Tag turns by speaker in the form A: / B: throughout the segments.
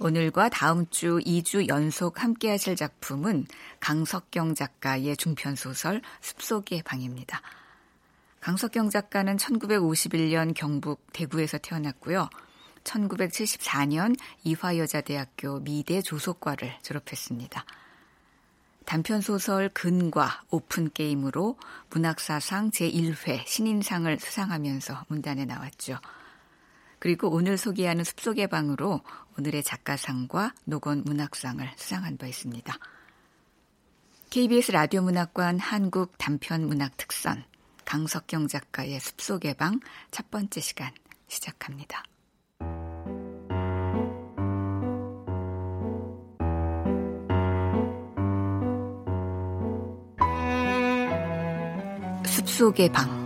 A: 오늘과 다음 주 2주 연속 함께 하실 작품은 강석경 작가의 중편 소설 숲속의 방입니다. 강석경 작가는 1951년 경북 대구에서 태어났고요. 1974년 이화여자대학교 미대 조속과를 졸업했습니다. 단편소설 근과 오픈게임으로 문학사상 제1회 신인상을 수상하면서 문단에 나왔죠. 그리고 오늘 소개하는 숲속의 방으로 오늘의 작가상과 노건 문학상을 수상한 바 있습니다. KBS 라디오 문학관 한국 단편 문학 특선 강석경 작가의 숲속의 방 첫 번째 시간 시작합니다. 숲속의 방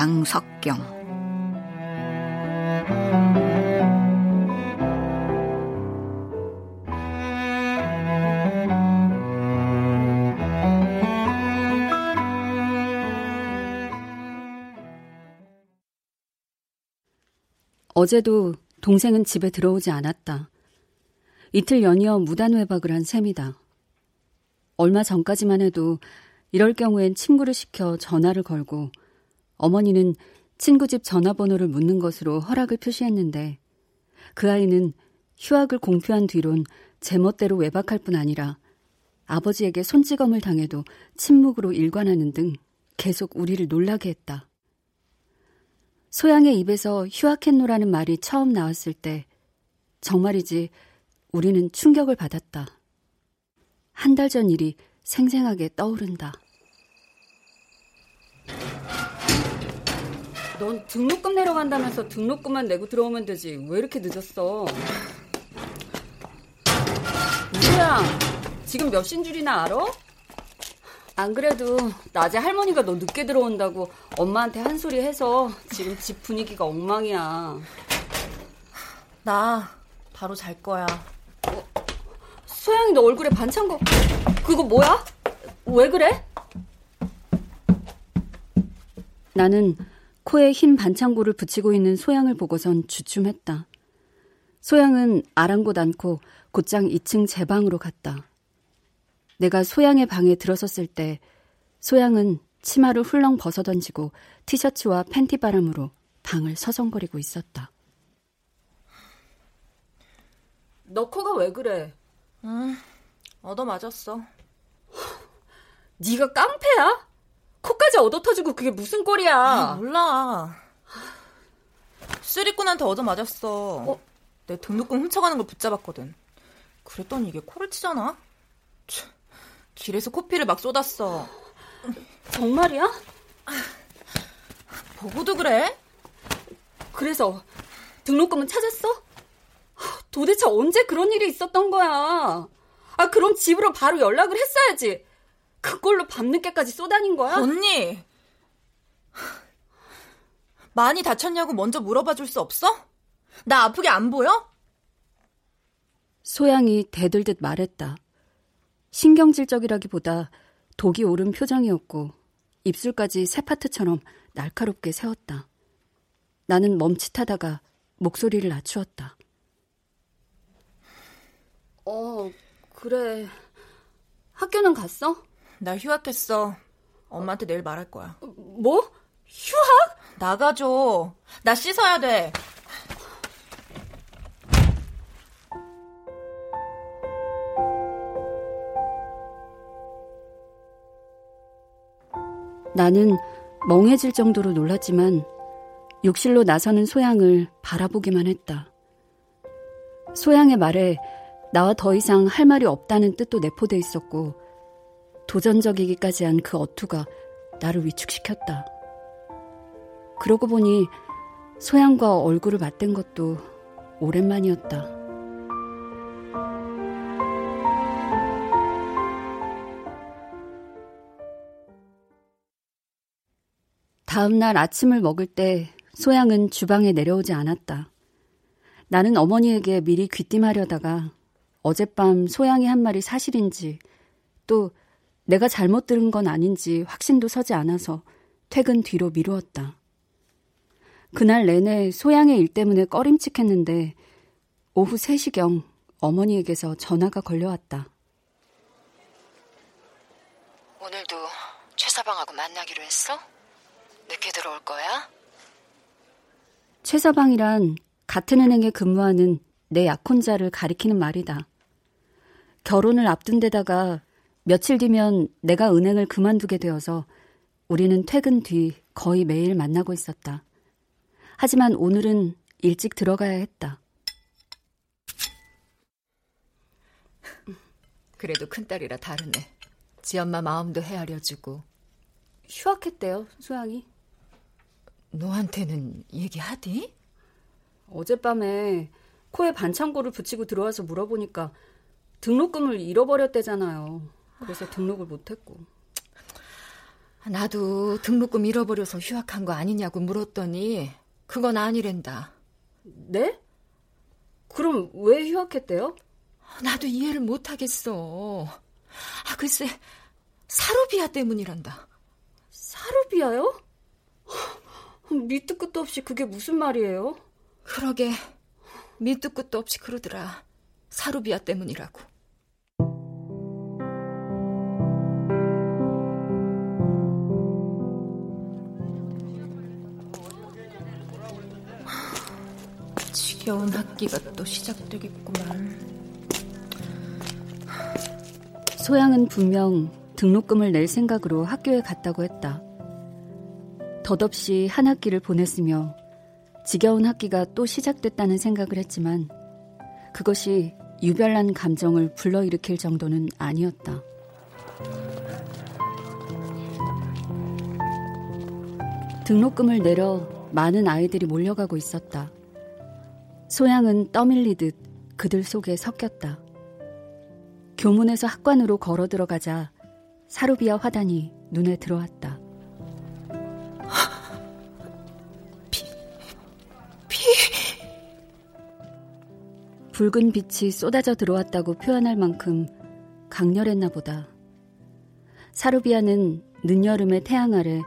A: 강석경
B: 어제도 동생은 집에 들어오지 않았다. 이틀 연이어 무단 외박을 한 셈이다. 얼마 전까지만 해도 이럴 경우엔 친구를 시켜 전화를 걸고 어머니는 친구 집 전화번호를 묻는 것으로 허락을 표시했는데 그 아이는 휴학을 공표한 뒤론 제멋대로 외박할 뿐 아니라 아버지에게 손찌검을 당해도 침묵으로 일관하는 등 계속 우리를 놀라게 했다. 소양의 입에서 휴학했노라는 말이 처음 나왔을 때 정말이지 우리는 충격을 받았다. 한 달 전 일이 생생하게 떠오른다. 넌 등록금 내러 간다면서 등록금만 내고 들어오면 되지. 왜 이렇게 늦었어? 누구야? 지금 몇 신 줄이나 알아? 안 그래도 낮에 할머니가 너 늦게 들어온다고 엄마한테 한 소리 해서 지금 집 분위기가 엉망이야.
C: 나 바로 잘 거야. 어,
B: 소영이 너 얼굴에 반창고 그거 뭐야? 왜 그래? 나는 코에 흰 반창고를 붙이고 있는 소양을 보고선 주춤했다. 소양은 아랑곳 않고 곧장 2층 제 방으로 갔다. 내가 소양의 방에 들어섰을 때 소양은 치마를 훌렁 벗어던지고 티셔츠와 팬티 바람으로 방을 서성거리고 있었다. 너 코가 왜 그래?
C: 응, 얻어맞았어.
B: 네가 깡패야? 코까지 얻어 터지고 그게 무슨 꼴이야? 아,
C: 몰라. 쓰리꾼한테 얻어 맞았어. 어? 내 등록금 훔쳐가는 걸 붙잡았거든. 그랬더니 이게 코를 치잖아? 길에서 코피를 막 쏟았어.
B: 정말이야?
C: 보고도 그래?
B: 그래서 등록금은 찾았어? 도대체 언제 그런 일이 있었던 거야? 아, 그럼 집으로 바로 연락을 했어야지. 그걸로 밤늦게까지 쏘다닌 거야?
C: 언니! 많이 다쳤냐고 먼저 물어봐 줄 수 없어? 나 아프게 안 보여?
B: 소양이 대들듯 말했다. 신경질적이라기보다 독이 오른 표정이었고 입술까지 새파트처럼 날카롭게 세웠다. 나는 멈칫하다가 목소리를 낮추었다. 어, 그래. 학교는 갔어?
C: 나 휴학했어. 엄마한테 내일 말할 거야.
B: 뭐? 휴학?
C: 나가줘. 나 씻어야 돼.
B: 나는 멍해질 정도로 놀랐지만 욕실로 나서는 소양을 바라보기만 했다. 소양의 말에 나와 더 이상 할 말이 없다는 뜻도 내포돼 있었고 도전적이기까지 한 그 어투가 나를 위축시켰다. 그러고 보니 소양과 얼굴을 맞댄 것도 오랜만이었다. 다음 날 아침을 먹을 때 소양은 주방에 내려오지 않았다. 나는 어머니에게 미리 귀띔하려다가 어젯밤 소양이 한 말이 사실인지 또 내가 잘못 들은 건 아닌지 확신도 서지 않아서 퇴근 뒤로 미루었다. 그날 내내 소양의 일 때문에 꺼림칙했는데 오후 3시경 어머니에게서 전화가 걸려왔다.
D: 오늘도 최서방하고 만나기로 했어? 늦게 들어올 거야?
B: 최서방이란 같은 은행에 근무하는 내 약혼자를 가리키는 말이다. 결혼을 앞둔 데다가 며칠 뒤면 내가 은행을 그만두게 되어서 우리는 퇴근 뒤 거의 매일 만나고 있었다. 하지만 오늘은 일찍 들어가야 했다.
D: 그래도 큰딸이라 다르네. 지 엄마 마음도 헤아려주고.
B: 휴학했대요, 수양이.
D: 너한테는 얘기하디?
B: 어젯밤에 코에 반창고를 붙이고 들어와서 물어보니까 등록금을 잃어버렸대잖아요. 그래서 등록을 못했고.
D: 나도 등록금 잃어버려서 휴학한 거 아니냐고 물었더니 그건 아니랜다.
B: 네? 그럼 왜 휴학했대요?
D: 나도 이해를 못하겠어. 아, 글쎄, 사루비아 때문이란다.
B: 사루비아요? 밑도 끝도 없이 그게 무슨 말이에요?
D: 그러게, 밑도 끝도 없이 그러더라. 사루비아 때문이라고.
C: 지겨운 학기가 또 시작되겠구만.
B: 소양은 분명 등록금을 낼 생각으로 학교에 갔다고 했다. 덧없이 한 학기를 보냈으며 지겨운 학기가 또 시작됐다는 생각을 했지만 그것이 유별난 감정을 불러일으킬 정도는 아니었다. 등록금을 내려 많은 아이들이 몰려가고 있었다. 소양은 떠밀리듯 그들 속에 섞였다. 교문에서 학관으로 걸어 들어가자 사루비아 화단이 눈에 들어왔다.
D: 피, 피.
B: 붉은 빛이 쏟아져 들어왔다고 표현할 만큼 강렬했나 보다. 사루비아는 늦여름의 태양 아래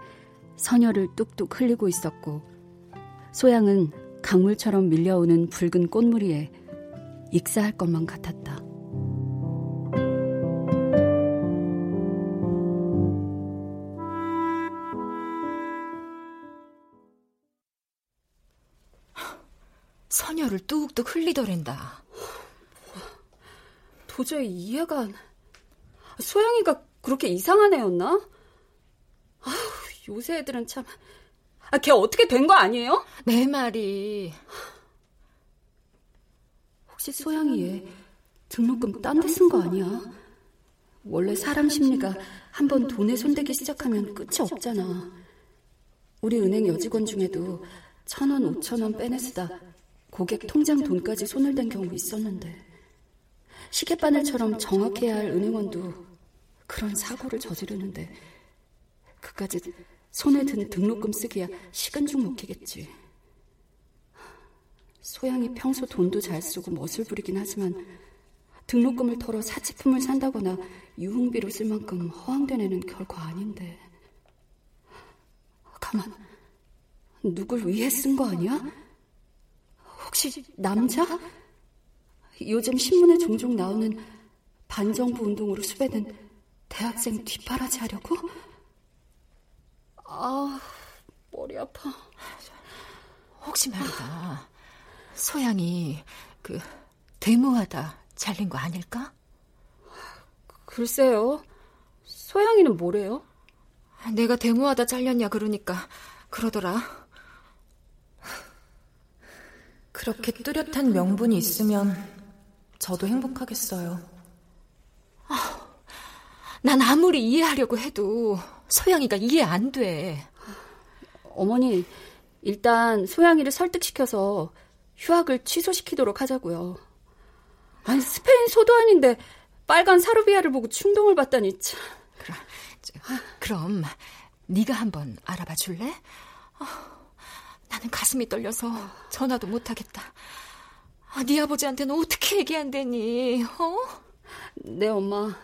B: 선혈을 뚝뚝 흘리고 있었고, 소양은 강물처럼 밀려오는 붉은 꽃무리에 익사할 것만 같았다.
D: 선혈을 뚝뚝 흘리더랜다.
B: 도저히 이해가 안... 소영이가 그렇게 이상한 애였나? 아휴, 요새 애들은 참... 아, 걔 어떻게 된 거 아니에요?
D: 내 말이...
B: 혹시 소영이 얘 등록금 딴 데 쓴 거 아니야? 원래 사람 심리가 한 번 돈에 손대기 시작하면 끝이 없잖아. 우리 은행 여직원 중에도 천 원, 오천 원 빼내쓰다. 고객 통장 돈까지 손을 댄 경우 있었는데. 시계바늘처럼 정확해야 할 은행원도 그런 사고를 저지르는데 그까지 손에 든 등록금 쓰기야 식은죽 먹히겠지. 소양이 평소 돈도 잘 쓰고 멋을 부리긴 하지만 등록금을 털어 사치품을 산다거나 유흥비로 쓸 만큼 허황된 애는 결코 아닌데. 가만, 누굴 위해 쓴 거 아니야? 혹시 남자? 요즘 신문에 종종 나오는 반정부 운동으로 수배된 대학생 뒷바라지 하려고? 아, 머리 아파.
D: 혹시 말이다. 소양이 그 데모하다 잘린 거 아닐까?
B: 글쎄요. 소양이는 뭐래요?
D: 내가 데모하다 잘렸냐 그러니까 그러더라.
C: 그렇게 뚜렷한 명분이 있으면 저도 행복하겠어요.
D: 아, 난 아무리 이해하려고 해도 소양이가 이해 안 돼.
B: 어머니, 일단 소양이를 설득시켜서 휴학을 취소시키도록 하자고요. 아니, 스페인 소도 아닌데 빨간 사르비아를 보고 충동을 받다니 참.
D: 그럼, 저, 그럼 네가 한번 알아봐 줄래? 어, 나는 가슴이 떨려서 전화도 못 하겠다. 아, 네 아버지한테는 어떻게 얘기한대니? 어?
B: 네, 엄마.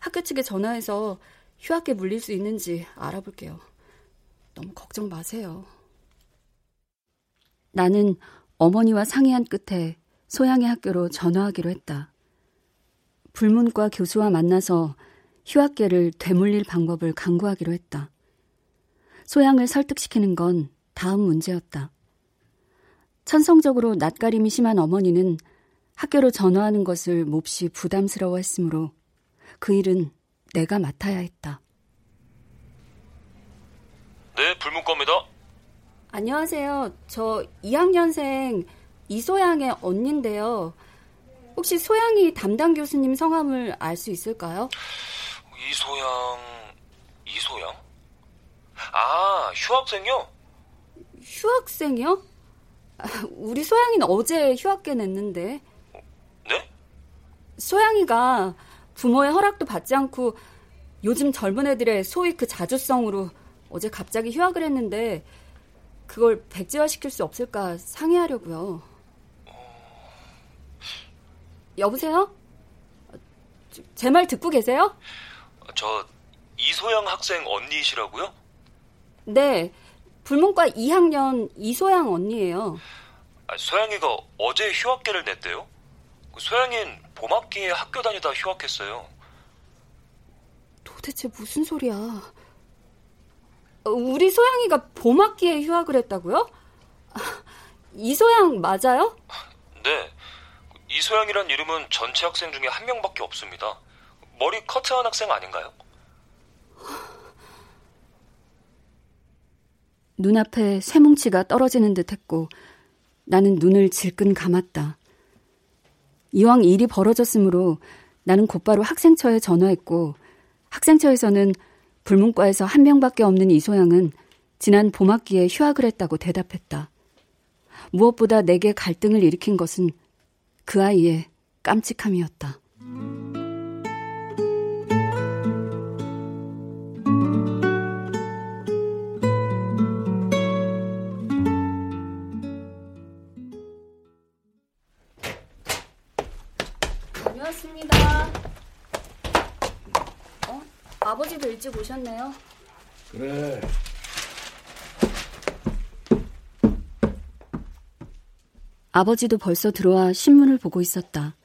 B: 학교 측에 전화해서 휴학계 물릴 수 있는지 알아볼게요. 너무 걱정 마세요. 나는 어머니와 상의한 끝에 소양의 학교로 전화하기로 했다. 불문과 교수와 만나서 휴학계를 되물릴 방법을 강구하기로 했다. 소양을 설득시키는 건 다음 문제였다. 천성적으로 낯가림이 심한 어머니는 학교로 전화하는 것을 몹시 부담스러워 했으므로 그 일은 내가 맡아야 했다.
E: 네, 불문과입니다.
B: 안녕하세요. 저 2학년생 이소양의 언니인데요. 혹시 소양이 담당 교수님 성함을 알 수 있을까요?
E: 이소양, 이소양? 아, 휴학생요?
B: 휴학생이요? 우리 소양이는 어제 휴학계 냈는데.
E: 네?
B: 소양이가 부모의 허락도 받지 않고 요즘 젊은 애들의 소위 그 자주성으로 어제 갑자기 휴학을 했는데 그걸 백지화시킬 수 없을까 상의하려고요. 여보세요? 제 말 듣고 계세요?
E: 저 이소양 학생 언니이시라고요?
B: 네. 불문과 2학년 이소양 언니예요.
E: 아, 소양이가 어제 휴학계를 냈대요. 그 소양인 봄학기에 학교 다니다 휴학했어요.
B: 도대체 무슨 소리야? 우리 소양이가 봄학기에 휴학을 했다고요? 이소양 맞아요?
E: 네. 이소양이란 이름은 전체 학생 중에 한 명밖에 없습니다. 머리 커트한 학생 아닌가요?
B: 눈앞에 쇠뭉치가 떨어지는 듯 했고 나는 눈을 질끈 감았다. 이왕 일이 벌어졌으므로 나는 곧바로 학생처에 전화했고 학생처에서는 불문과에서 한 명밖에 없는 이소양은 지난 봄학기에 휴학을 했다고 대답했다. 무엇보다 내게 갈등을 일으킨 것은 그 아이의 깜찍함이었다. 일찍 오셨네요.
F: 그래.
B: 아버지도 벌써 들어와 신문을 보고 있었다.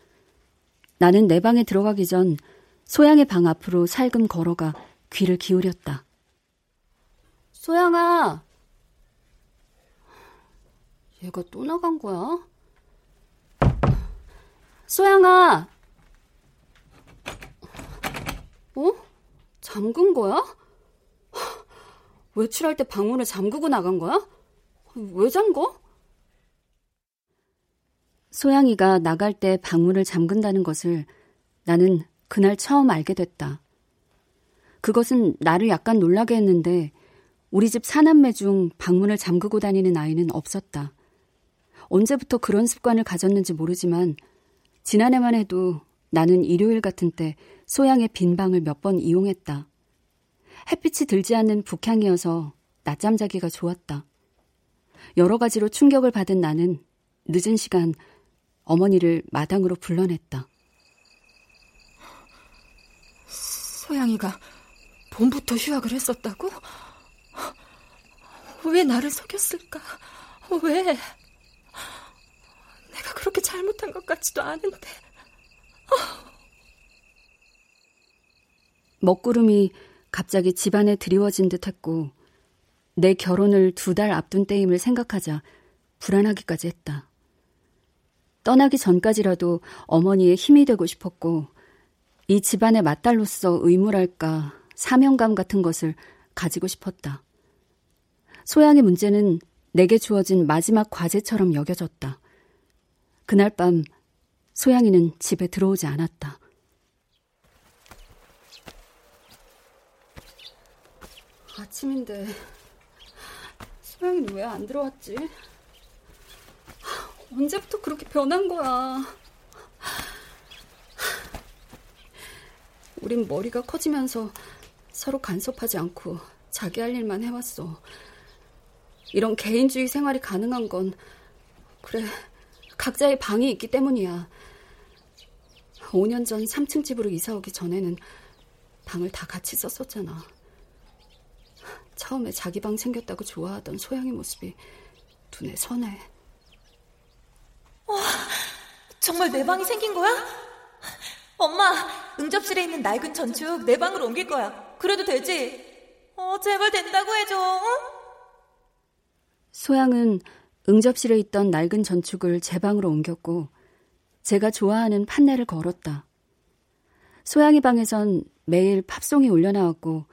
B: 나는 내 방에 들어가기 전 소양의 방 앞으로 살금 걸어가 귀를 기울였다. 소양아! 얘가 또 나간 거야? 소양아! 어? 잠근 거야? 외출할 때 방문을 잠그고 나간 거야? 왜 잠궈? 소양이가 나갈 때 방문을 잠근다는 것을 나는 그날 처음 알게 됐다. 그것은 나를 약간 놀라게 했는데 우리 집 사남매 중 방문을 잠그고 다니는 아이는 없었다. 언제부터 그런 습관을 가졌는지 모르지만 지난해만 해도 나는 일요일 같은 때 소양의 빈 방을 몇 번 이용했다. 햇빛이 들지 않는 북향이어서 낮잠 자기가 좋았다. 여러 가지로 충격을 받은 나는 늦은 시간 어머니를 마당으로 불러냈다.
D: 소양이가 봄부터 휴학을 했었다고? 왜 나를 속였을까? 왜? 내가 그렇게 잘못한 것 같지도 않은데.
B: 먹구름이 갑자기 집안에 드리워진 듯 했고, 내 결혼을 두 달 앞둔 때임을 생각하자 불안하기까지 했다. 떠나기 전까지라도 어머니의 힘이 되고 싶었고, 이 집안의 맏딸로서 의무랄까, 사명감 같은 것을 가지고 싶었다. 소양의 문제는 내게 주어진 마지막 과제처럼 여겨졌다. 그날 밤 소양이는 집에 들어오지 않았다. 아침인데 소양이는 왜 안 들어왔지? 언제부터 그렇게 변한 거야? 우린 머리가 커지면서 서로 간섭하지 않고 자기 할 일만 해왔어. 이런 개인주의 생활이 가능한 건 그래 각자의 방이 있기 때문이야. 5년 전 3층 집으로 이사 오기 전에는 방을 다 같이 썼었잖아. 처음에 자기 방 생겼다고 좋아하던 소양의 모습이 눈에 선해.
C: 와, 정말 내 방이 생긴 거야? 엄마, 응접실에 있는 낡은 전축 내 방으로 옮길 거야. 그래도 되지? 어, 제발 된다고 해줘. 어?
B: 소양은 응접실에 있던 낡은 전축을 제 방으로 옮겼고 제가 좋아하는 판넬을 걸었다. 소양이 방에선 매일 팝송이 올려나왔고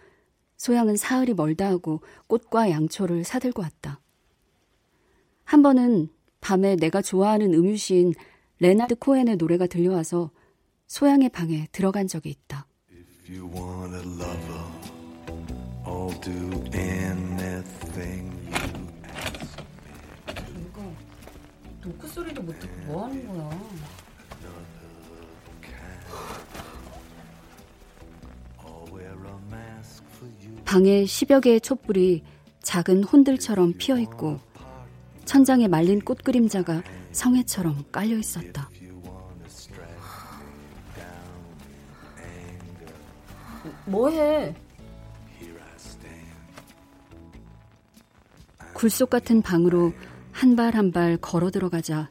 B: 소양은 사흘이 멀다 하고 꽃과 양초를 사들고 왔다. 한 번은 밤에 내가 좋아하는 음유시인 레나드 코엔의 노래가 들려와서 소양의 방에 들어간 적이 있다.
F: 이거 노크 소리도 못 듣고 뭐 하는 거야?
B: 방에 10여 개의 촛불이 작은 혼들처럼 피어 있고 천장에 말린 꽃 그림자가 성에처럼 깔려 있었다.
F: 뭐해?
B: 굴속 같은 방으로 한 발 한 발 걸어 들어가자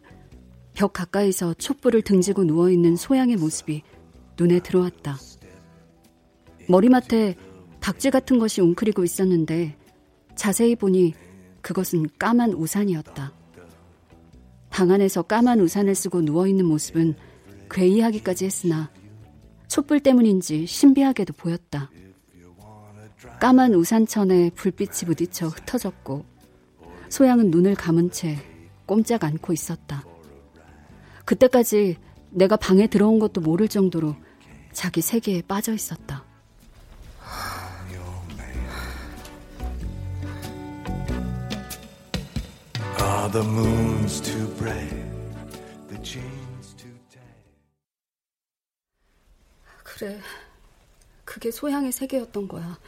B: 벽 가까이서 촛불을 등지고 누워 있는 소양의 모습이 눈에 들어왔다. 머리맡에 박쥐 같은 것이 웅크리고 있었는데 자세히 보니 그것은 까만 우산이었다. 방 안에서 까만 우산을 쓰고 누워있는 모습은 괴이하기까지 했으나 촛불 때문인지 신비하게도 보였다. 까만 우산천에 불빛이 부딪혀 흩어졌고 소양은 눈을 감은 채 꼼짝 않고 있었다. 그때까지 내가 방에 들어온 것도 모를 정도로 자기 세계에 빠져 있었다. 그래, 그게 소양의 세계였던 거야.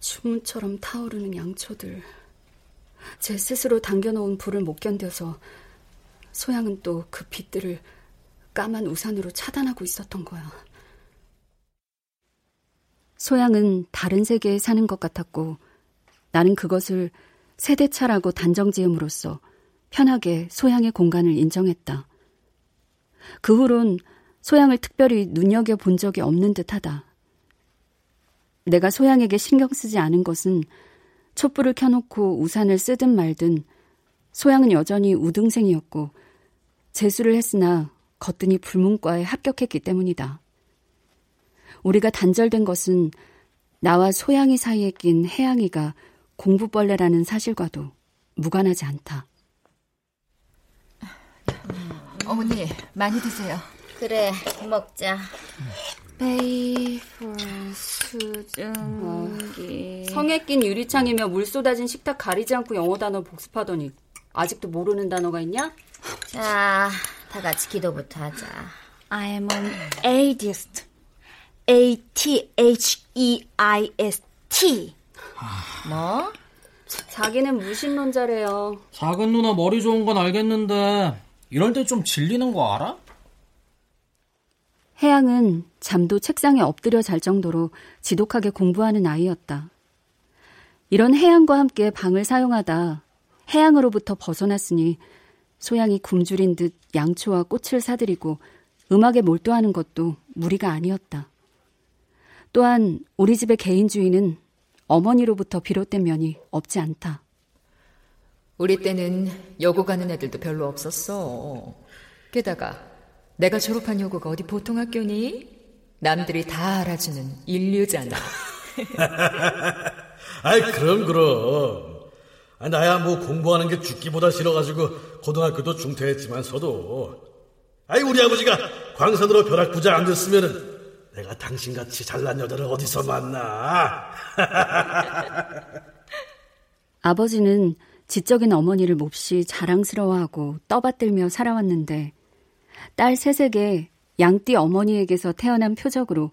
B: 주문처럼 타오르는 양초들. 제 스스로 당겨놓은 불을 못 견뎌서 소양은 또 그 빛들을 까만 우산으로 차단하고 있었던 거야. 소양은 다른 세계에 사는 것 같았고 나는 그것을 세대차라고 단정 지음으로써 편하게 소양의 공간을 인정했다. 그 후론 소양을 특별히 눈여겨 본 적이 없는 듯 하다. 내가 소양에게 신경 쓰지 않은 것은 촛불을 켜놓고 우산을 쓰든 말든 소양은 여전히 우등생이었고 재수를 했으나 거뜬히 불문과에 합격했기 때문이다. 우리가 단절된 것은 나와 소양이 사이에 낀 혜양이가 공부벌레라는 사실과도 무관하지 않다.
D: 어머니, 많이 드세요.
G: 그래, 먹자.
B: 베이프 수증기 어, 성에 낀 유리창이며 물 쏟아진 식탁 가리지 않고 영어 단어 복습하더니 아직도 모르는 단어가 있냐?
G: 자, 다 같이 기도부터 하자.
A: I'm an atheist. A-T-H-E-I-S-T.
G: 뭐?
B: 자기는 무신론자래요.
H: 작은 누나 머리 좋은 건 알겠는데 이럴 때 좀 질리는 거 알아?
B: 혜양은 잠도 책상에 엎드려 잘 정도로 지독하게 공부하는 아이였다. 이런 혜양과 함께 방을 사용하다 혜양으로부터 벗어났으니 소양이 굶주린 듯 양초와 꽃을 사들이고 음악에 몰두하는 것도 무리가 아니었다. 또한 우리 집의 개인주의는 어머니로부터 비롯된 면이 없지 않다.
D: 우리 때는 여고 가는 애들도 별로 없었어. 게다가 내가 졸업한 여고가 어디 보통 학교니? 남들이 다 알아주는 인류잖아.
I: 아이 그럼 그럼. 아, 나야 뭐 공부하는 게 죽기보다 싫어가지고 고등학교도 중퇴했지만서도 아이 우리 아버지가 광산으로 벼락부자 안 됐으면은 내가 당신같이 잘난 여자를 어디서 만나?
B: 아버지는 지적인 어머니를 몹시 자랑스러워하고 떠받들며 살아왔는데 딸 셋에게 양띠 어머니에게서 태어난 표적으로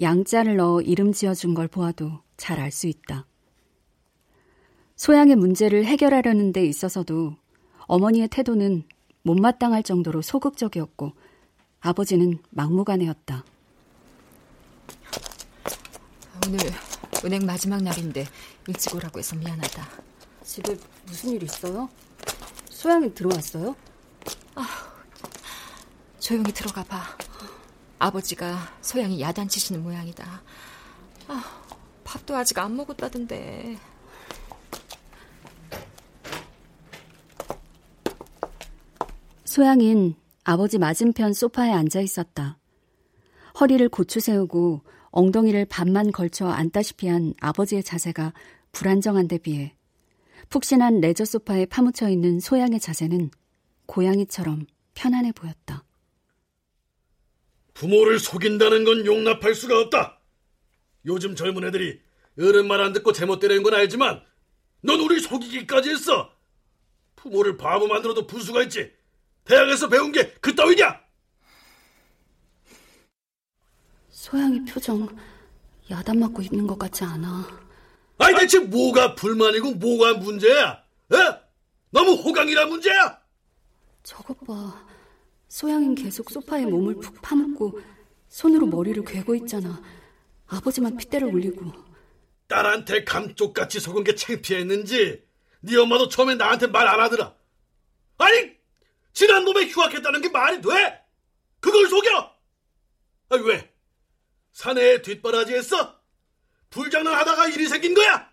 B: 양자를 넣어 이름 지어준 걸 보아도 잘 알 수 있다. 소양의 문제를 해결하려는 데 있어서도 어머니의 태도는 못마땅할 정도로 소극적이었고 아버지는 막무가내였다.
D: 오늘 은행 마지막 날인데 일찍 오라고 해서 미안하다.
B: 집에 무슨 일 있어요? 소양이 들어왔어요?
D: 아, 조용히 들어가 봐. 아버지가 소양이 야단치시는 모양이다. 아, 밥도 아직 안 먹었다던데.
B: 소양인 아버지 맞은편 소파에 앉아 있었다. 허리를 고추 세우고 엉덩이를 반만 걸쳐 앉다시피 한 아버지의 자세가 불안정한 데 비해 푹신한 레저 소파에 파묻혀 있는 소양의 자세는 고양이처럼 편안해 보였다.
I: 부모를 속인다는 건 용납할 수가 없다. 요즘 젊은 애들이 어른 말 안 듣고 제멋 대로인 건 알지만 넌 우리 속이기까지 했어. 부모를 바보 만들어도 분수가 있지. 대학에서 배운 게 그따위냐?
B: 소양이 표정 야단 맞고 있는 것 같지 않아.
I: 아니 대체 뭐가 불만이고 뭐가 문제야? 에? 너무 호강이란 문제야?
B: 저것 봐. 소양인 계속 소파에 몸을 푹 파묻고 손으로 머리를 괴고 있잖아. 아버지만 핏대를 올리고.
I: 딸한테 감쪽같이 속은 게 창피했는지 네 엄마도 처음에 나한테 말 안 하더라. 아니 지난 놈에 휴학했다는 게 말이 돼? 그걸 속여? 아니 왜? 사내에 뒷바라지 했어? 불장난 하다가 일이 생긴 거야?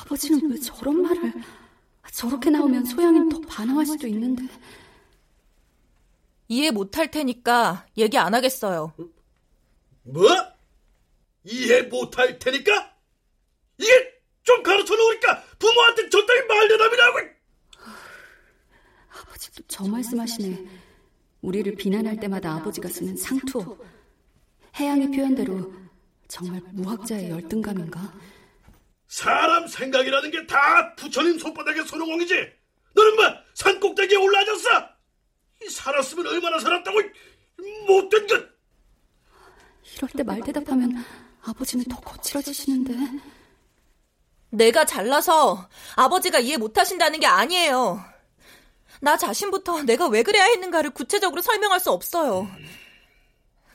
B: 아버지는 왜 저런 말을... 저렇게 나오면 소양인 더 반항할 수도 있는데...
C: 이해 못할 테니까 얘기 안 하겠어요.
I: 뭐? 이해 못할 테니까? 이게 좀 가르쳐 놓으니까 부모한테 저따위 말대답이라고!
B: 아버지도 저 말씀하시네. 우리를 비난할 때마다 아버지가 쓰는 상투어. 해양의 표현대로 정말 무학자의 열등감인가?
I: 사람 생각이라는 게 다 부처님 손바닥에 손오공이지. 너는 뭐 산꼭대기에 올라앉았어? 살았으면 얼마나 살았다고 못된 것.
B: 이럴 때 말 대답하면 아버지는 더 거칠어지시는데.
C: 내가 잘나서 아버지가 이해 못하신다는 게 아니에요. 나 자신부터 내가 왜 그래야 했는가를 구체적으로 설명할 수 없어요.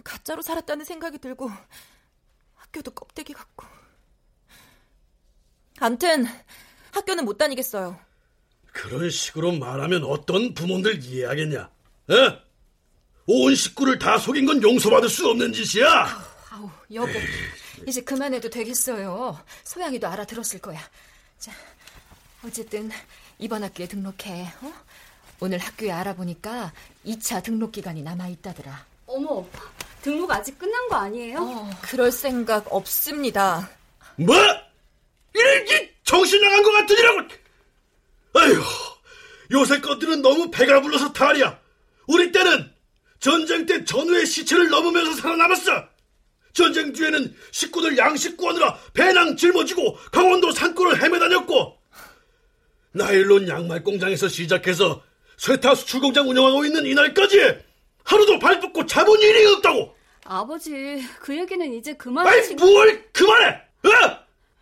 C: 가짜로 살았다는 생각이 들고 학교도 껍데기 같고. 암튼 학교는 못 다니겠어요.
I: 그런 식으로 말하면 어떤 부모들 이해하겠냐? 어? 온 식구를 다 속인 건 용서받을 수 없는 짓이야.
D: 아우, 아우 여보, 이제 그만해도 되겠어요. 소양이도 알아들었을 거야. 자, 어쨌든 이번 학교에 등록해. 어? 오늘 학교에 알아보니까 2차 등록 기간이 남아 있다더라.
B: 어머, 등록 아직 끝난 거 아니에요? 어,
C: 그럴 생각 없습니다.
I: 뭐? 이게 정신 나간 것 같으니라고. 아휴, 요새 것들은 너무 배가 불러서 탈이야. 우리 때는 전쟁 때 전우의 시체를 넘으면서 살아남았어. 전쟁 뒤에는 식구들 양식 구하느라 배낭 짊어지고 강원도 산골을 헤매다녔고 나일론 양말 공장에서 시작해서 쇠타 수출 공장 운영하고 있는 이날까지 하루도 발 뻗고 잡은 일이 없다고.
B: 아버지, 그 얘기는 이제 그만.
I: 아이 뭘 그만해. 어?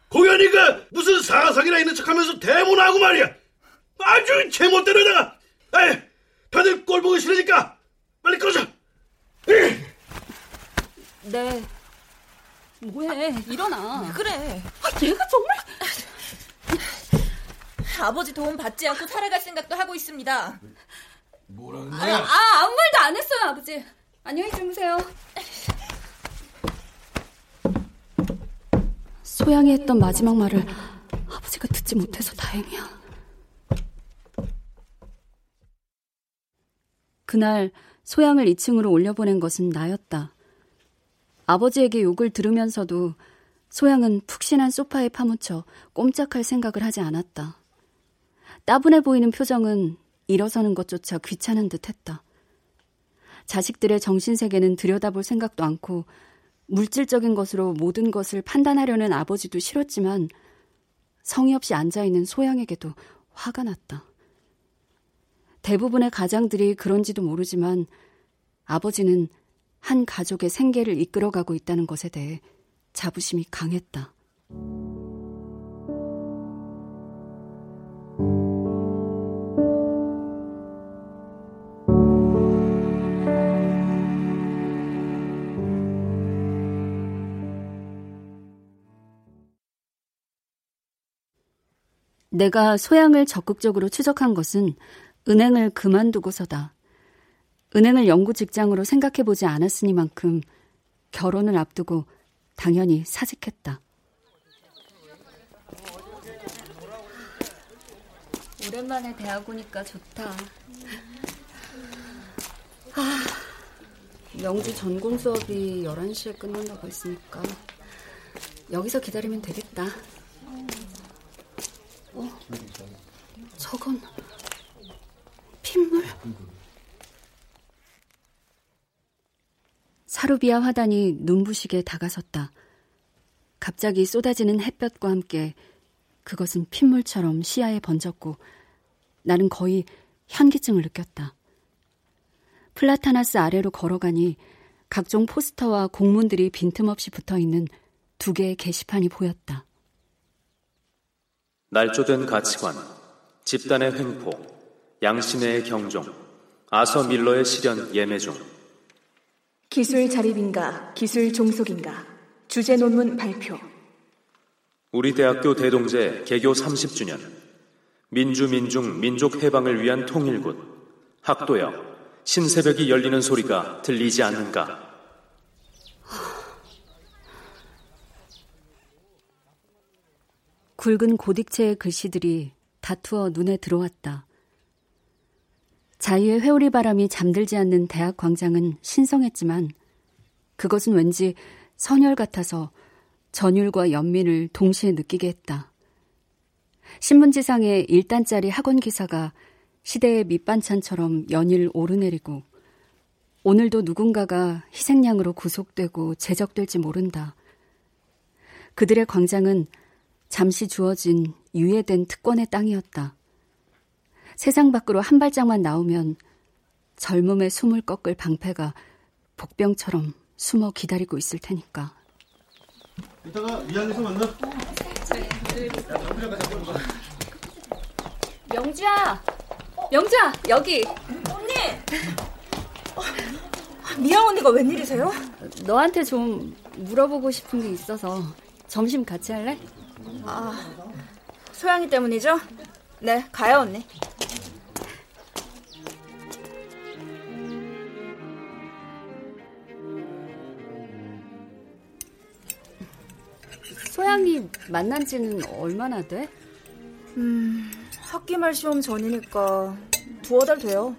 I: 공연이가 무슨 사상이나 있는 척하면서 대문하고 말이야. 아주 제멋대로다가. 에이, 다들 꼴 보기 싫으니까 빨리 꺼져. 에이.
B: 네. 뭐해? 일어나.
C: 그래.
B: 아, 얘가 정말.
C: 아버지 도움 받지 않고 살아갈 생각도 하고 있습니다.
I: 뭐라는
B: 거야? 아, 아, 아무 말도 안 했어요, 아버지. 안녕히 주무세요. 소양이 했던 마지막 말을 아버지가 듣지 못해서 다행이야. 그날 소양을 2층으로 올려보낸 것은 나였다. 아버지에게 욕을 들으면서도 소양은 푹신한 소파에 파묻혀 꼼짝할 생각을 하지 않았다. 따분해 보이는 표정은 일어서는 것조차 귀찮은 듯 했다. 자식들의 정신세계는 들여다볼 생각도 않고 물질적인 것으로 모든 것을 판단하려는 아버지도 싫었지만 성의 없이 앉아있는 소양에게도 화가 났다. 대부분의 가장들이 그런지도 모르지만 아버지는 한 가족의 생계를 이끌어가고 있다는 것에 대해 자부심이 강했다. 내가 소양을 적극적으로 추적한 것은 은행을 그만두고서다. 은행을 연구 직장으로 생각해 보지 않았으니만큼 결혼을 앞두고 당연히 사직했다.
F: 오랜만에 대학 오니까 좋다.
B: 아, 명주 전공 수업이 11시에 끝난다고 했으니까 여기서 기다리면 되겠다. 어? 저건 핏물? 사루비아 화단이 눈부시게 다가섰다. 갑자기 쏟아지는 햇볕과 함께 그것은 핏물처럼 시야에 번졌고 나는 거의 현기증을 느꼈다. 플라타나스 아래로 걸어가니 각종 포스터와 공문들이 빈틈없이 붙어 있는 두 개의 게시판이 보였다.
J: 날조된 가치관, 집단의 횡포, 양심의 경종, 아서 밀러의 실현 예매 중.
K: 기술 자립인가, 기술 종속인가, 주제 논문 발표.
J: 우리 대학교 대동제 개교 30주년. 민주민중 민족 해방을 위한 통일군. 학도여, 신새벽이 열리는 소리가 들리지 않는가?
B: 굵은 고딕체의 글씨들이 다투어 눈에 들어왔다. 자유의 회오리 바람이 잠들지 않는 대학 광장은 신성했지만 그것은 왠지 선열 같아서 전율과 연민을 동시에 느끼게 했다. 신문지상의 1단짜리 학원 기사가 시대의 밑반찬처럼 연일 오르내리고 오늘도 누군가가 희생양으로 구속되고 제적될지 모른다. 그들의 광장은 잠시 주어진 유예된 특권의 땅이었다. 세상 밖으로 한 발짝만 나오면 젊음의 숨을 꺾을 방패가 복병처럼 숨어 기다리고 있을 테니까.
I: 이따가 미안해서 만나.
F: 명주야! 명주야! 여기!
C: 언니! 미영 언니가 웬일이세요?
B: 너한테 좀 물어보고 싶은 게 있어서 점심 같이 할래?
C: 아, 소양이 때문이죠? 네, 가요, 언니.
B: 소양이 만난 지는 얼마나 돼?
C: 음, 학기 말 시험 전이니까 두어 달 돼요.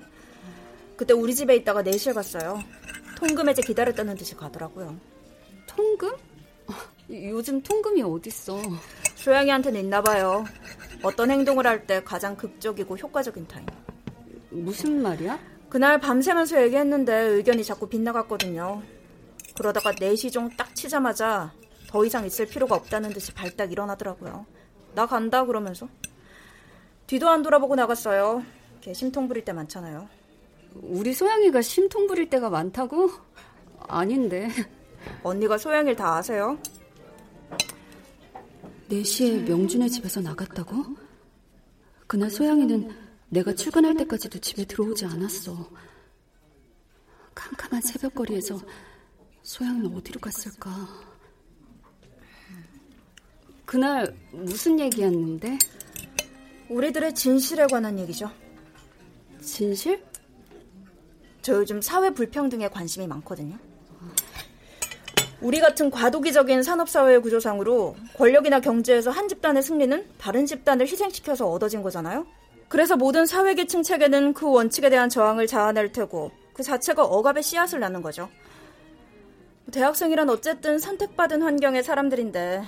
C: 그때 우리 집에 있다가 내실 갔어요. 통금 해제 기다렸다는 듯이 가더라고요.
B: 통금? 요즘 통금이 어딨어.
C: 소양이한테는 있나 봐요. 어떤 행동을 할 때 가장 극적이고 효과적인 타임.
B: 무슨 말이야?
C: 그날 밤새면서 얘기했는데 의견이 자꾸 빗나갔거든요. 그러다가 4시 종딱 치자마자 더 이상 있을 필요가 없다는 듯이 발딱 일어나더라고요. 나 간다 그러면서. 뒤도 안 돌아보고 나갔어요. 걔 심통 부릴 때 많잖아요.
B: 우리 소양이가 심통 부릴 때가 많다고? 아닌데.
C: 언니가 소양이를 다 아세요?
B: 4시에 명준의 집에서 나갔다고? 그날 소양이는 내가 출근할 때까지도 집에 들어오지 않았어. 캄캄한 새벽거리에서 소양이는 어디로 갔을까? 그날 무슨 얘기였는데?
C: 우리들의 진실에 관한 얘기죠.
B: 진실?
C: 저 요즘 사회 불평등에 관심이 많거든요. 우리 같은 과도기적인 산업사회의 구조상으로 권력이나 경제에서 한 집단의 승리는 다른 집단을 희생시켜서 얻어진 거잖아요? 그래서 모든 사회계층 체계는 그 원칙에 대한 저항을 자아낼 테고 그 자체가 억압의 씨앗을 낳는 거죠. 대학생이란 어쨌든 선택받은 환경의 사람들인데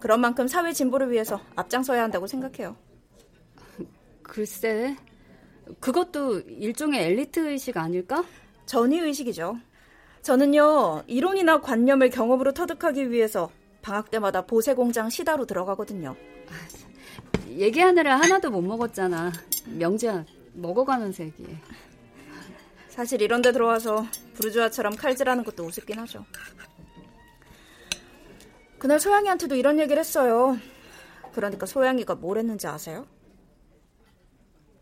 C: 그런 만큼 사회 진보를 위해서 앞장서야 한다고 생각해요.
B: 글쎄, 그것도 일종의 엘리트 의식 아닐까?
C: 전위 의식이죠. 저는요, 이론이나 관념을 경험으로 터득하기 위해서 방학 때마다 보세 공장 시다로 들어가거든요.
B: 얘기하느라 하나도 못 먹었잖아. 명지야, 먹어가면서 얘기해.
C: 사실 이런 데 들어와서 부르주아처럼 칼질하는 것도 우습긴 하죠. 그날 소양이한테도 이런 얘기를 했어요. 그러니까 소양이가 뭘 했는지 아세요?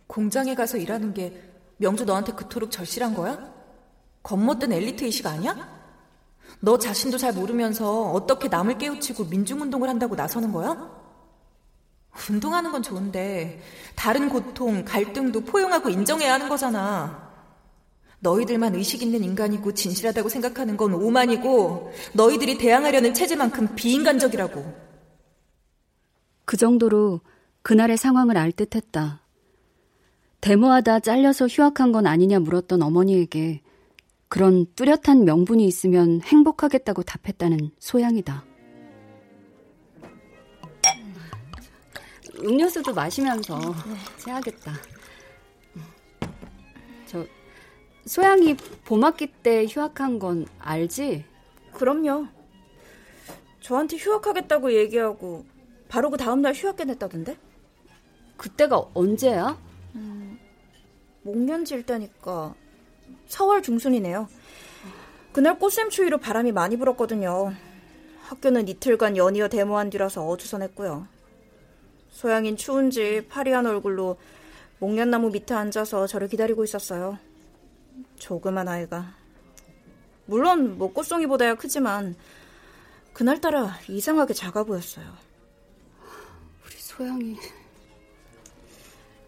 K: 공장에 가서 일하는 게 명주 너한테 그토록 절실한 거야? 겉멋든 엘리트 의식 아니야? 너 자신도 잘 모르면서 어떻게 남을 깨우치고 민중운동을 한다고 나서는 거야? 운동하는 건 좋은데 다른 고통, 갈등도 포용하고 인정해야 하는 거잖아. 너희들만 의식 있는 인간이고 진실하다고 생각하는 건 오만이고 너희들이 대항하려는 체제만큼 비인간적이라고.
B: 그 정도로 그날의 상황을 알 듯했다. 데모하다 잘려서 휴학한 건 아니냐 물었던 어머니에게 그런 뚜렷한 명분이 있으면 행복하겠다고 답했다는 소양이다. 음료수도 마시면서 해야겠다. 소양이 봄학기 때 휴학한 건 알지?
C: 그럼요. 저한테 휴학하겠다고 얘기하고 바로 그 다음날 휴학계 냈다던데?
B: 그때가 언제야?
C: 음, 목련질 때니까 4월 중순이네요. 그날 꽃샘 추위로 바람이 많이 불었거든요. 학교는 이틀간 연이어 데모한 뒤라서 어주선했고요. 소양인 추운지 파리한 얼굴로 목련나무 밑에 앉아서 저를 기다리고 있었어요. 조그만 아이가. 물론 뭐 꽃송이보다야 크지만 그날따라 이상하게 작아 보였어요.
B: 우리 소양이.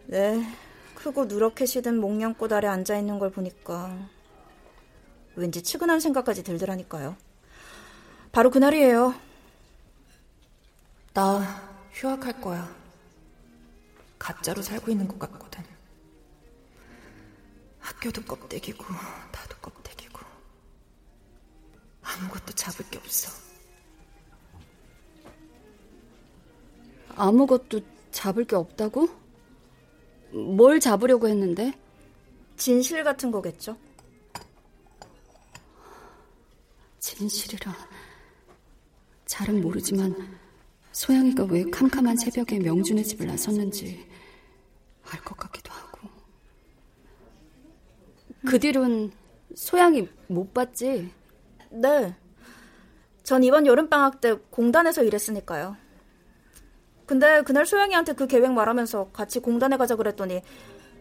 C: 네, 크고 누렇게 시든 목련꽃 아래 앉아 있는 걸 보니까 왠지 측은한 생각까지 들더라니까요. 바로 그날이에요.
K: 나 휴학할 거야. 가짜로 살고 있는 것 같거든. 학교도 껍데기고, 나도 껍데기고. 아무것도 잡을 게 없어.
B: 아무것도 잡을 게 없다고? 뭘 잡으려고 했는데?
C: 진실 같은 거겠죠?
B: 진실이라. 잘은 모르지만 소양이가 왜 캄캄한 새벽에 명준의 집을 나섰는지 알 것 같기도 하고. 그 뒤론 소양이 못 봤지?
C: 네. 전 이번 여름방학 때 공단에서 일했으니까요. 근데 그날 소영이한테 그 계획 말하면서 같이 공단에 가자 그랬더니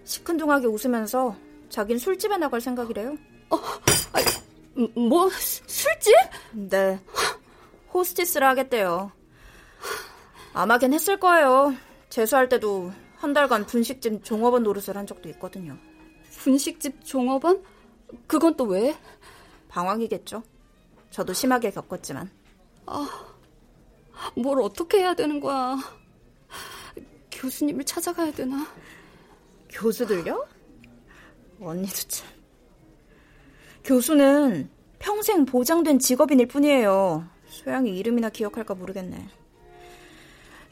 C: 시큰둥하게 웃으면서 자긴 술집에 나갈 생각이래요.
B: 어, 아니, 뭐 술집?
C: 네. 호스티스를 하겠대요. 아마 걘 했을 거예요. 재수할 때도 한 달간 분식집 종업원 노릇을 한 적도 있거든요.
B: 분식집 종업원? 그건 또 왜?
C: 방황이겠죠. 저도 심하게 겪었지만.
B: 아, 뭘 어떻게 해야 되는 거야? 교수님을 찾아가야 되나?
C: 교수들요? 언니도 참. 교수는 평생 보장된 직업인일 뿐이에요. 소양이 이름이나 기억할까 모르겠네.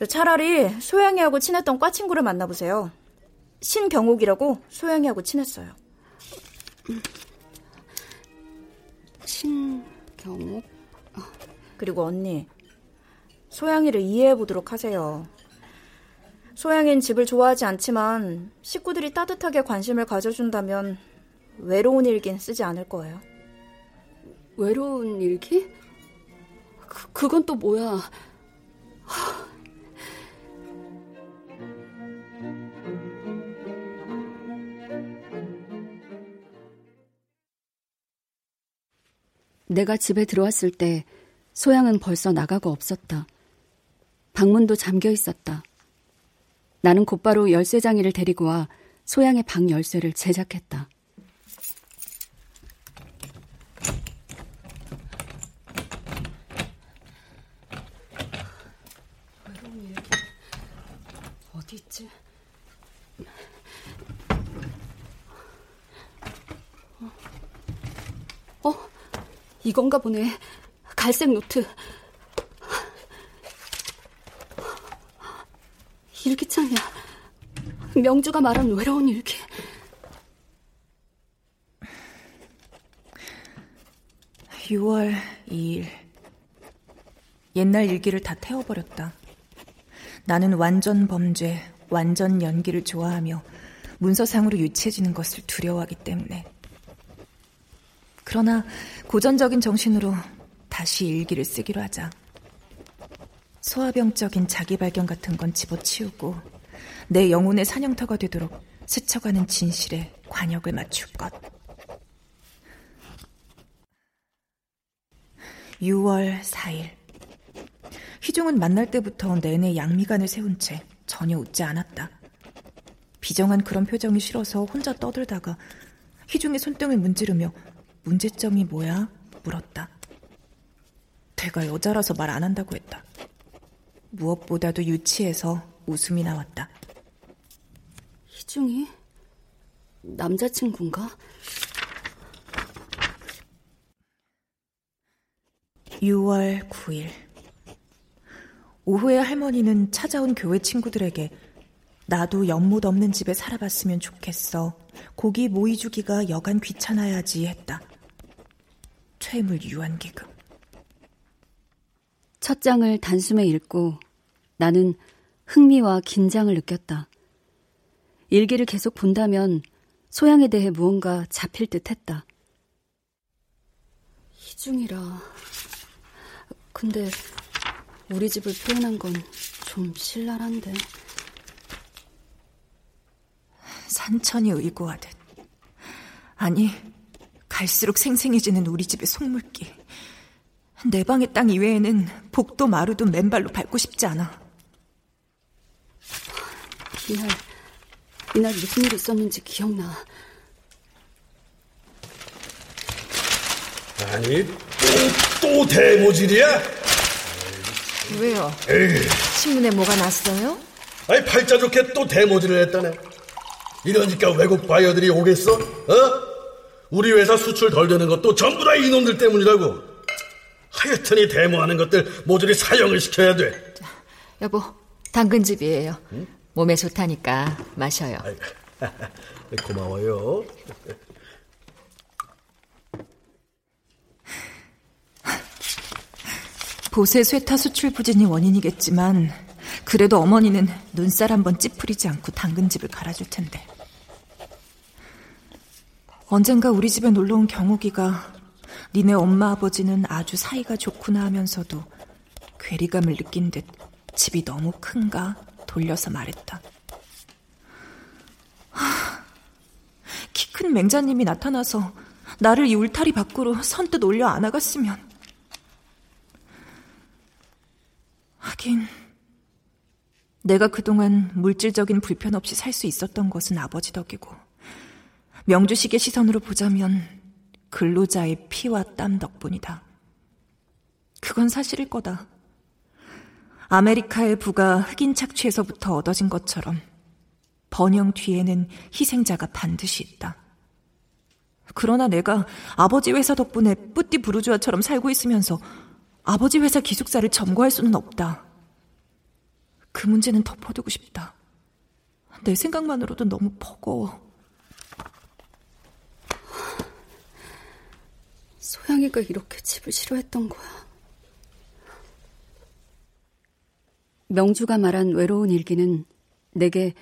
C: 차라리 소양이하고 친했던 과 친구를 만나보세요. 신경옥이라고 소양이하고 친했어요.
B: 신경옥?
C: 그리고 언니, 소양이를 이해해 보도록 하세요. 소양인 집을 좋아하지 않지만 식구들이 따뜻하게 관심을 가져준다면 외로운 일긴 쓰지 않을 거예요.
B: 외로운 일기? 그, 그건 또 뭐야? 내가 집에 들어왔을 때 소양은 벌써 나가고 없었다. 방문도 잠겨 있었다. 나는 곧바로 열쇠장이를 데리고 와 소양의 방 열쇠를 제작했다. 어디 있지? 어? 이건가 보네. 갈색 노트. 일기장이야. 명주가 말한 외로운 일기.
K: (6월 2일) 옛날 일기를 다 태워버렸다. 나는 완전 범죄, 완전 연기를 좋아하며 문서상으로 유치해지는 것을 두려워하기 때문에. 그러나 고전적인 정신으로 다시 일기를 쓰기로 하자. 소화병적인 자기 발견 같은 건 집어치우고 내 영혼의 사냥터가 되도록 스쳐가는 진실에 관역을 맞출 것. 6월 4일. 희종은 만날 때부터 내내 양미간을 세운 채 전혀 웃지 않았다. 비정한 그런 표정이 싫어서 혼자 떠들다가 희중의 손등을 문지르며 문제점이 뭐야? 물었다. 내가 여자라서 말 안 한다고 했다. 무엇보다도 유치해서 웃음이 나왔다.
B: 희중이? 남자친구인가?
K: 6월 9일. 오후에 할머니는 찾아온 교회 친구들에게 나도 연못 없는 집에 살아봤으면 좋겠어. 고기 모이 주기가 여간 귀찮아야지 했다. 퇴물 유한계급.
B: 첫 장을 단숨에 읽고 나는 흥미와 긴장을 느꼈다. 일기를 계속 본다면 소양에 대해 무언가 잡힐 듯 했다. 희중이라. 근데 우리 집을 표현한 건 좀 신랄한데.
K: 산천이 의고하듯. 아니, 갈수록 생생해지는 우리 집의 속물기. 내 방의 땅 이외에는 복도 마루도 맨발로 밟고 싶지 않아.
B: 이날, 이날 무슨 일 있었는지 기억나.
I: 아니, 또, 또 대모질이야?
D: 왜요?
I: 에이.
D: 신문에 뭐가 났어요?
I: 아니, 팔자 좋게 또 대모질을 했다네. 이러니까 외국 바이어들이 오겠어? 어? 우리 회사 수출 덜 되는 것도 전부 다 이놈들 때문이라고. 하여튼 이 데모하는 것들 모조리 사형을 시켜야 돼.
D: 여보, 당근즙이에요. 응? 몸에 좋다니까 마셔요.
I: 고마워요.
K: 보세 쇠타 수출 부진이 원인이겠지만 그래도 어머니는 눈살 한번 찌푸리지 않고 당근즙을 갈아줄 텐데. 언젠가 우리 집에 놀러 온 경욱이가 니네 엄마 아버지는 아주 사이가 좋구나 하면서도 괴리감을 느낀 듯 집이 너무 큰가 돌려서 말했다. 키 큰 맹자님이 나타나서 나를 이 울타리 밖으로 선뜻 올려 안아갔으면. 하긴 내가 그동안 물질적인 불편 없이 살 수 있었던 것은 아버지 덕이고 명주식의 시선으로 보자면 근로자의 피와 땀 덕분이다. 그건 사실일 거다. 아메리카의 부가 흑인 착취에서부터 얻어진 것처럼 번영 뒤에는 희생자가 반드시 있다. 그러나 내가 아버지 회사 덕분에 뿌띠 부르주아처럼 살고 있으면서 아버지 회사 기숙사를 점거할 수는 없다. 그 문제는 덮어두고 싶다. 내 생각만으로도 너무 버거워.
B: 소양이가 이렇게 집을 싫어했던 거야. 명주가 말한 외로운 일기는 내게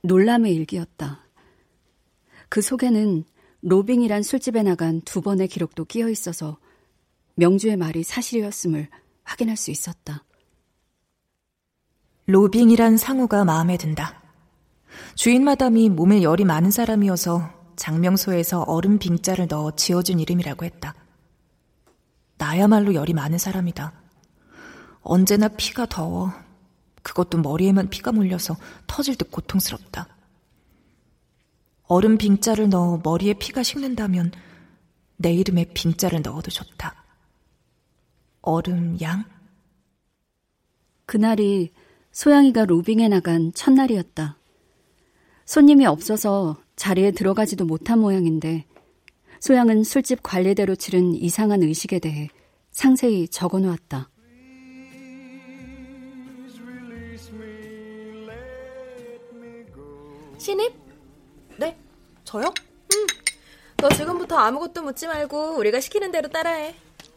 B: 놀람의 일기였다. 그 속에는 로빙이란 술집에 나간 두 번의 기록도 끼어 있어서 명주의 말이 사실이었음을 확인할 수 있었다.
K: 로빙이란 상호가 마음에 든다. 주인 마담이 몸에 열이 많은 사람이어서 장명소에서 얼음 빙자를 넣어 지어준 이름이라고 했다. 나야말로 열이 많은 사람이다. 언제나 피가 더워. 그것도 머리에만 피가 몰려서 터질 듯 고통스럽다. 얼음 빙자를 넣어 머리에 피가 식는다면 내 이름에 빙자를 넣어도 좋다. 얼음 양?
B: 그날이 소양이가 로빙에 나간 첫날이었다. 손님이 없어서 자리에 들어가지도 못한 모양인데 소양은 술집 관리대로 치른 이상한 의식에 대해 상세히 적어 놓았다.
L: 신입? 네, 저요? 응. 너 지금부터 아무것도 묻지 말고 우리가 시키는 대로 따라해.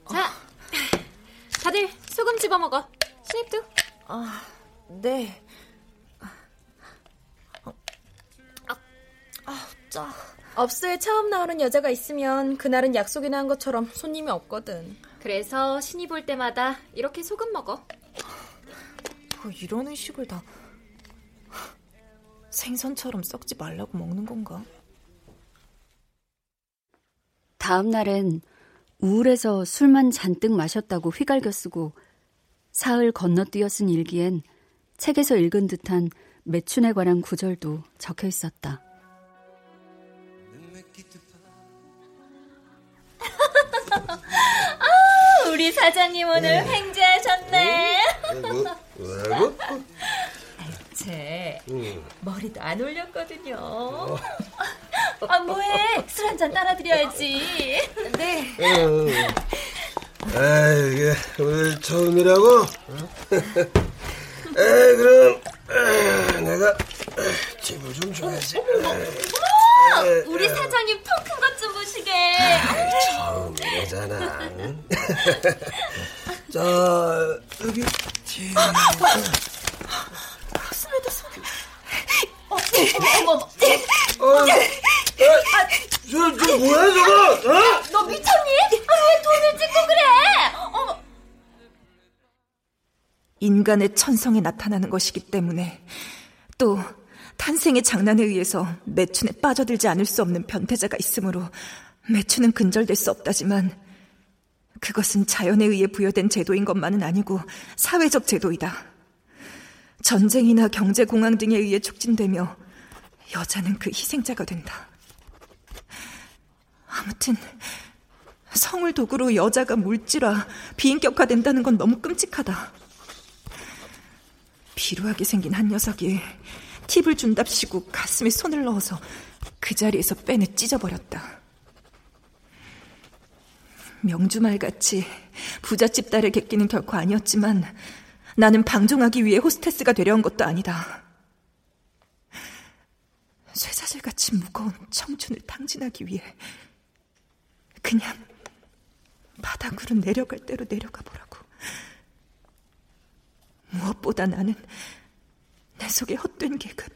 C: 자, 다들 소금 집어 먹어. 신입도.
L: 아, 네. 아, 아, 짜. 업소에 처음 나오는 여자가 있으면 그날은 약속이나 한 것처럼 손님이 없거든.
C: 그래서 신입 올 때마다 이렇게 소금 먹어.
K: 뭐 이런 의식을 다 생선처럼 썩지 말라고 먹는 건가?
B: 다음 날엔 우울해서 술만 잔뜩 마셨다고 휘갈겨 쓰고 사흘 건너뛰어 쓴 일기엔 책에서 읽은 듯한 매춘에 관한 구절도 적혀 있었다.
F: 우리 사장님 오늘 네. 횡재하셨네.
M: 뭐, 뭐라고?
F: 제 머리도 안 올렸거든요. 어. 아 뭐해? 술 한 잔 따라 드려야지. 네.
M: 아 이게 오늘 처음이라고? 에 그럼 내가 집을 좀 줘야지.
F: 어머, 우리 사장님 통 큰 것 좀 보시게.
M: 처음이잖아. 자 여기 집.
F: 가슴에다 손을. 어, 어머,
M: 어, 아, 저, 저 뭐야 저거? 어?
F: 너 미쳤니? 아, 왜 돈을 찍고 그래? 어머.
K: 인간의 천성에 나타나는 것이기 때문에 또 탄생의 장난에 의해서 매춘에 빠져들지 않을 수 없는 변태자가 있으므로 매춘은 근절될 수 없다지만 그것은 자연에 의해 부여된 제도인 것만은 아니고 사회적 제도이다. 전쟁이나 경제 공황 등에 의해 촉진되며 여자는 그 희생자가 된다. 아무튼 성을 도구로 여자가 물질화, 비인격화된다는 건 너무 끔찍하다. 비루하게 생긴 한 녀석이 팁을 준답시고 가슴에 손을 넣어서 그 자리에서 빼내 찢어버렸다. 명주말같이 부잣집 딸을 객기는 결코 아니었지만 나는 방종하기 위해 호스테스가 되려한 것도 아니다. 쇠사슬같이 무거운 청춘을 탕진하기 위해 그냥 바닥으로 내려갈 대로 내려가 보라고. 무엇보다 나는 내 속의 헛된 계급,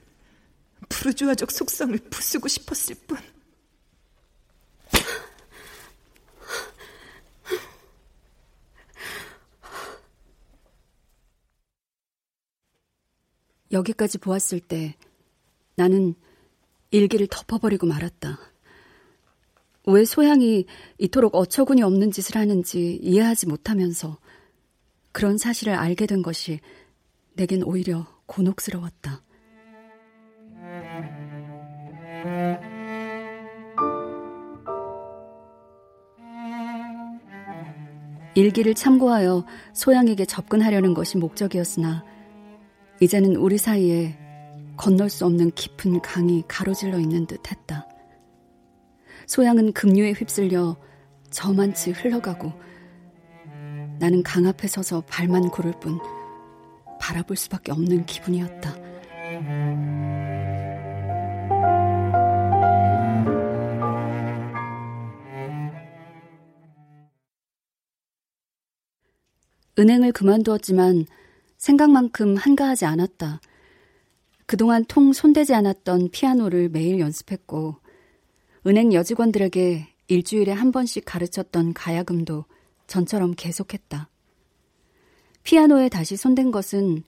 K: 부르주아적 속성을 부수고 싶었을 뿐.
B: 여기까지 보았을 때 나는 일기를 덮어버리고 말았다. 왜 소양이 이토록 어처구니 없는 짓을 하는지 이해하지 못하면서 그런 사실을 알게 된 것이 내겐 오히려 곤혹스러웠다. 일기를 참고하여 소양에게 접근하려는 것이 목적이었으나 이제는 우리 사이에 건널 수 없는 깊은 강이 가로질러 있는 듯 했다. 소양은 급류에 휩쓸려 저만치 흘러가고 나는 강 앞에 서서 발만 구를 뿐 바라볼 수밖에 없는 기분이었다. 은행을 그만두었지만 생각만큼 한가하지 않았다. 그동안 통 손대지 않았던 피아노를 매일 연습했고, 은행 여직원들에게 일주일에 한 번씩 가르쳤던 가야금도 전처럼 계속했다. 피아노에 다시 손댄 것은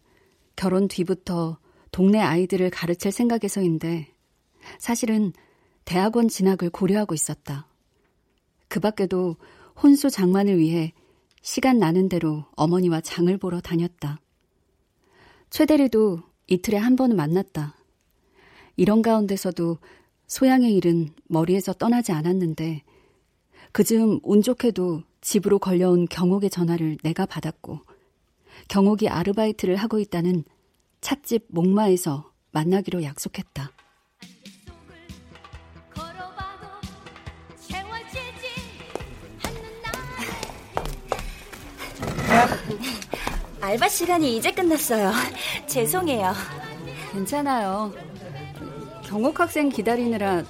B: 결혼 뒤부터 동네 아이들을 가르칠 생각에서인데, 사실은 대학원 진학을 고려하고 있었다. 그 밖에도 혼수 장만을 위해 시간 나는 대로 어머니와 장을 보러 다녔다. 최대리도 이틀에 한 번은 만났다. 이런 가운데서도 소양의 일은 머리에서 떠나지 않았는데 그 즈음 운 좋게도 집으로 걸려온 경옥의 전화를 내가 받았고 경옥이 아르바이트를 하고 있다는 찻집 목마에서 만나기로 약속했다.
L: 알바 시간이 이제 끝났어요. 죄송해요.
B: 괜찮아요. 경옥 학생 기다리느라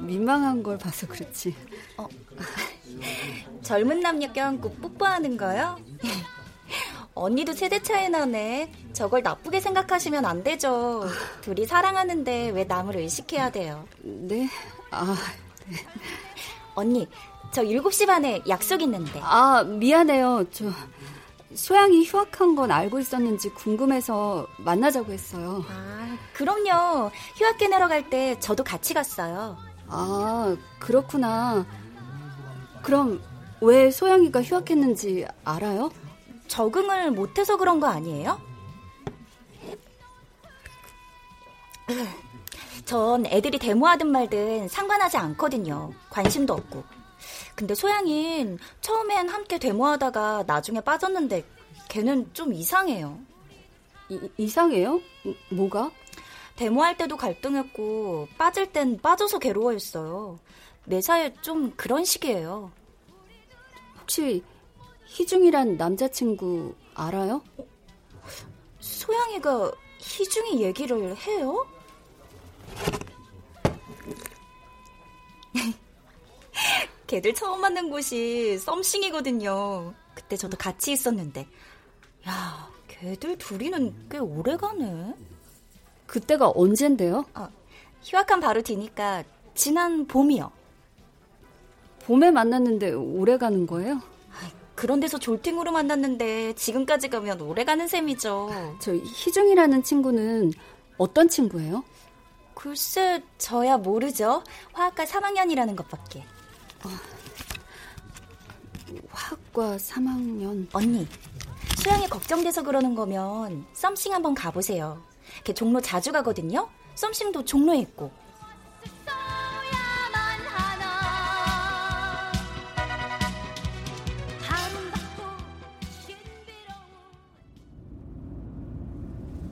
B: 민망한 걸 봐서 그렇지. 어,
L: 젊은 남녀 껴안고 뽀뽀하는 거요? 언니도 세대 차이 나네. 저걸 나쁘게 생각하시면 안 되죠. 둘이 사랑하는데 왜 남을 의식해야 돼요?
B: 네? 아, 네.
L: 언니, 저 7시 반에 약속 있는데.
B: 아, 미안해요. 저 소양이 휴학한 건 알고 있었는지 궁금해서 만나자고 했어요.
L: 아, 그럼요. 휴학 계내러 갈 때 저도 같이 갔어요.
B: 아, 그렇구나. 그럼 왜 소양이가 휴학했는지 알아요?
L: 적응을 못해서 그런 거 아니에요? 전 애들이 데모하든 말든 상관하지 않거든요. 관심도 없고. 근데 소양인 처음엔 함께 데모하다가 나중에 빠졌는데 걔는 좀 이상해요.
B: 이, 이상해요? 뭐가?
L: 데모할 때도 갈등했고 빠질 땐 빠져서 괴로워했어요. 매사에 좀 그런 식이에요.
B: 혹시 희중이란 남자친구 알아요?
L: 소양이가 희중이 얘기를 해요? 걔들 처음 만난 곳이 썸씽이거든요. 그때 저도 같이 있었는데. 야, 걔들 둘이는 꽤 오래 가네.
B: 그때가 언젠데요?
L: 아, 휴학한 바로 뒤니까 지난 봄이요.
B: 봄에 만났는데 오래 가는 거예요?
L: 그런 데서 졸팅으로 만났는데 지금까지 가면 오래 가는 셈이죠.
B: 저 희중이라는 친구는 어떤 친구예요?
L: 글쎄, 저야 모르죠. 화학과 3학년이라는 것밖에. 어,
B: 화학과 3학년.
L: 언니, 수양이 걱정돼서 그러는 거면 썸씽 한번 가보세요. 걔 종로 자주 가거든요. 썸씽도 종로에 있고.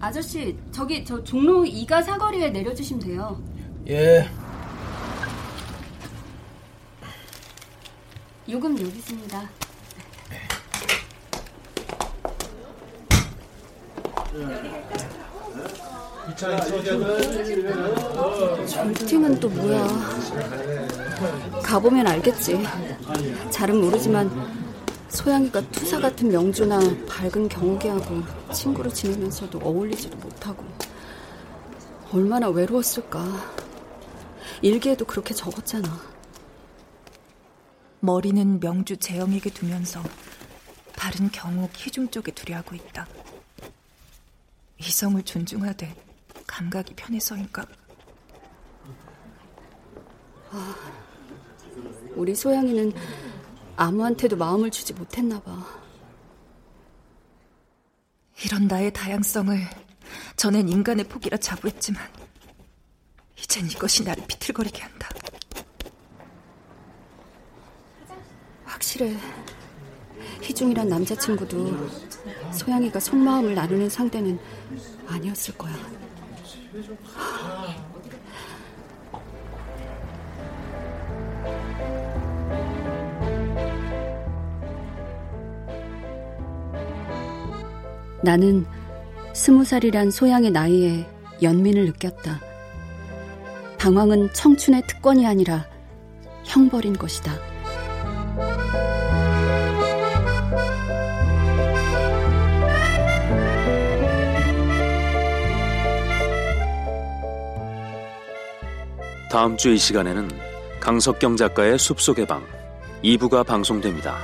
B: 아저씨, 저기 저 종로 2가 사거리에 내려주시면 돼요.
M: 예.
B: 요금 여기 있습니다. 졸팅은 또 뭐야? 가보면 알겠지. 잘은 모르지만 소양이가 투사 같은 명주나 밝은 경욱이하고 친구로 지내면서도 어울리지도 못하고 얼마나 외로웠을까. 일기에도 그렇게 적었잖아.
K: 머리는 명주 재영에게 두면서 발은 경욱 희중 쪽에 두려하고 있다. 이성을 존중하되 감각이 편해서인가?
B: 아, 우리 소양이는 아무한테도 마음을 주지 못했나 봐.
K: 이런 나의 다양성을 전엔 인간의 포기라 자부했지만 이젠 이것이 나를 비틀거리게 한다.
B: 확실해. 희중이란 남자친구도 소양이가 속마음을 나누는 상대는 아니었을 거야. 나는 스무 살이란 소양의 나이에 연민을 느꼈다. 방황은 청춘의 특권이 아니라 형벌인 것이다.
J: 다음 주 이 시간에는 강석경 작가의 숲속의 방 2부가 방송됩니다.